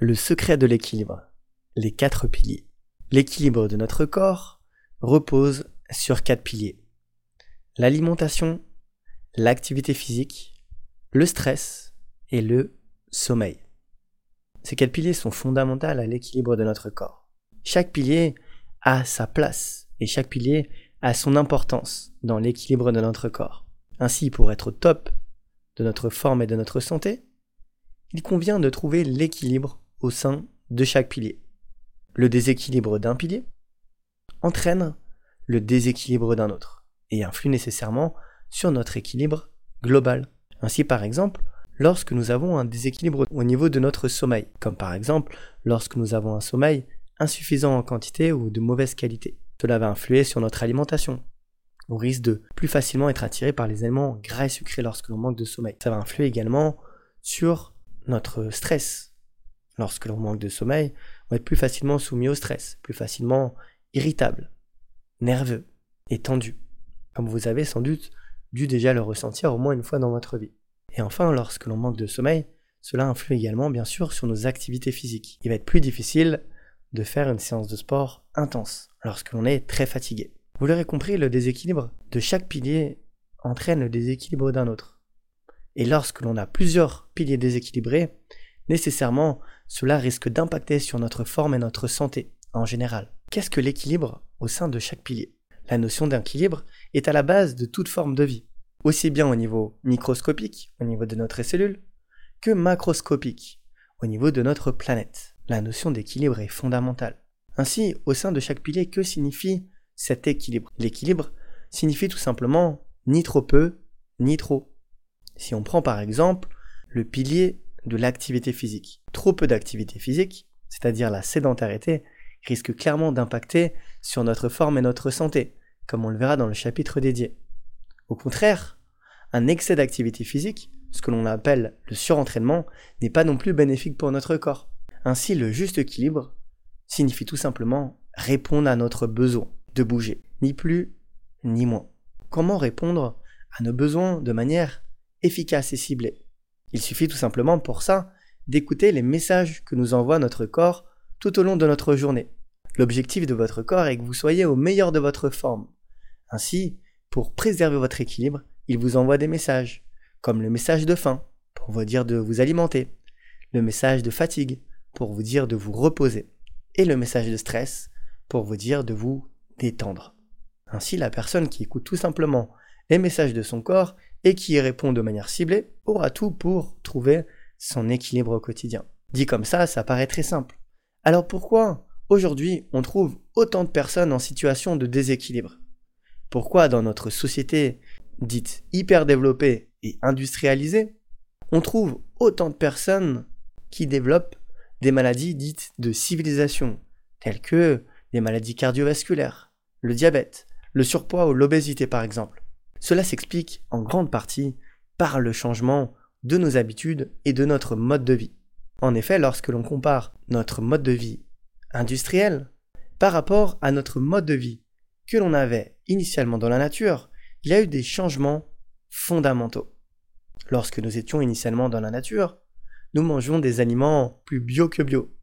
Le secret de l'équilibre. Les quatre piliers. L'équilibre de notre corps repose sur quatre piliers. L'alimentation, l'activité physique, le stress et le sommeil. Ces quatre piliers sont fondamentaux à l'équilibre de notre corps. Chaque pilier a sa place et chaque pilier a son importance dans l'équilibre de notre corps. Ainsi, pour être au top de notre forme et de notre santé, il convient de trouver l'équilibre au sein de chaque pilier. Le déséquilibre d'un pilier entraîne le déséquilibre d'un autre et influe nécessairement sur notre équilibre global. Ainsi, par exemple, lorsque nous avons un déséquilibre au niveau de notre sommeil, comme par exemple lorsque nous avons un sommeil insuffisant en quantité ou de mauvaise qualité. Cela va influer sur notre alimentation. On risque de plus facilement être attiré par les aliments gras et sucrés lorsque l'on manque de sommeil. Ça va influer également sur notre stress. Lorsque l'on manque de sommeil, on va être plus facilement soumis au stress, plus facilement irritable, nerveux et tendu, comme vous avez sans doute dû déjà le ressentir au moins une fois dans votre vie. Et enfin, lorsque l'on manque de sommeil, cela influe également bien sûr sur nos activités physiques. Il va être plus difficile de faire une séance de sport intense lorsque l'on est très fatigué. Vous l'aurez compris, le déséquilibre de chaque pilier entraîne le déséquilibre d'un autre. Et lorsque l'on a plusieurs piliers déséquilibrés, nécessairement cela risque d'impacter sur notre forme et notre santé en général. Qu'est-ce que l'équilibre au sein de chaque pilier? La notion d'équilibre est à la base de toute forme de vie, aussi bien au niveau microscopique, au niveau de notre cellule, que macroscopique, au niveau de notre planète. La notion d'équilibre est fondamentale. Ainsi, au sein de chaque pilier, que signifie cet équilibre? L'équilibre signifie tout simplement ni trop peu, ni trop. Si on prend par exemple le pilier de l'activité physique. Trop peu d'activité physique, c'est-à-dire la sédentarité, risque clairement d'impacter sur notre forme et notre santé, comme on le verra dans le chapitre dédié. Au contraire, un excès d'activité physique, ce que l'on appelle le surentraînement, n'est pas non plus bénéfique pour notre corps. Ainsi, le juste équilibre signifie tout simplement répondre à notre besoin de bouger, ni plus ni moins. Comment répondre à nos besoins de manière efficace et ciblée? Il suffit tout simplement pour ça d'écouter les messages que nous envoie notre corps tout au long de notre journée. L'objectif de votre corps est que vous soyez au meilleur de votre forme. Ainsi, pour préserver votre équilibre, il vous envoie des messages, comme le message de faim, pour vous dire de vous alimenter, le message de fatigue, pour vous dire de vous reposer, et le message de stress, pour vous dire de vous détendre. Ainsi, la personne qui écoute tout simplement les messages de son corps et qui y répond de manière ciblée aura tout pour trouver son équilibre au quotidien. Dit comme ça, ça paraît très simple. Alors pourquoi aujourd'hui on trouve autant de personnes en situation de déséquilibre? Pourquoi dans notre société dite hyper développée et industrialisée, on trouve autant de personnes qui développent des maladies dites de civilisation, telles que des maladies cardiovasculaires, le diabète, le surpoids ou l'obésité par exemple? Cela s'explique en grande partie par le changement de nos habitudes et de notre mode de vie. En effet, lorsque l'on compare notre mode de vie industriel par rapport à notre mode de vie que l'on avait initialement dans la nature, il y a eu des changements fondamentaux. Lorsque nous étions initialement dans la nature, nous mangeons des aliments plus bio que bio.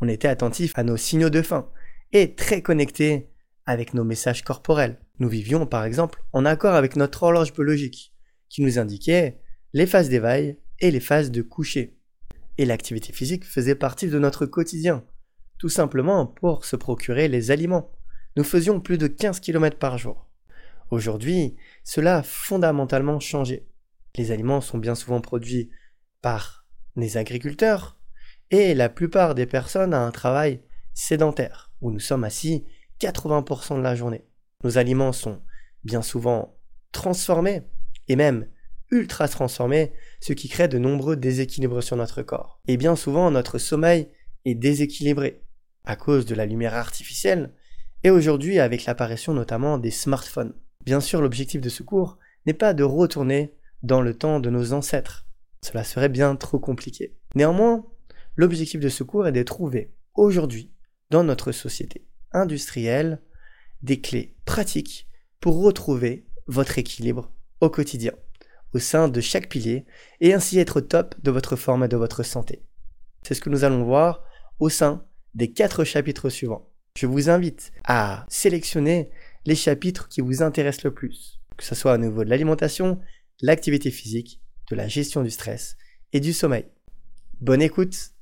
On était attentif à nos signaux de faim et très connectés avec nos messages corporels. Nous vivions par exemple en accord avec notre horloge biologique qui nous indiquait les phases d'éveil et les phases de coucher. Et l'activité physique faisait partie de notre quotidien, tout simplement pour se procurer les aliments. Nous faisions plus de 15 km par jour. Aujourd'hui, cela a fondamentalement changé. Les aliments sont bien souvent produits par les agriculteurs et la plupart des personnes ont un travail sédentaire où nous sommes assis 80% de la journée. Nos aliments sont bien souvent transformés et même ultra transformés, ce qui crée de nombreux déséquilibres sur notre corps. Et bien souvent, notre sommeil est déséquilibré à cause de la lumière artificielle et aujourd'hui avec l'apparition notamment des smartphones. Bien sûr, l'objectif de ce cours n'est pas de retourner dans le temps de nos ancêtres. Cela serait bien trop compliqué. Néanmoins, l'objectif de ce cours est de trouver aujourd'hui, dans notre société industrielle, des clés pratiques pour retrouver votre équilibre au quotidien, au sein de chaque pilier, et ainsi être au top de votre forme et de votre santé. C'est ce que nous allons voir au sein des quatre chapitres suivants. Je vous invite à sélectionner les chapitres qui vous intéressent le plus, que ce soit au niveau de l'alimentation, l'activité physique, de la gestion du stress et du sommeil. Bonne écoute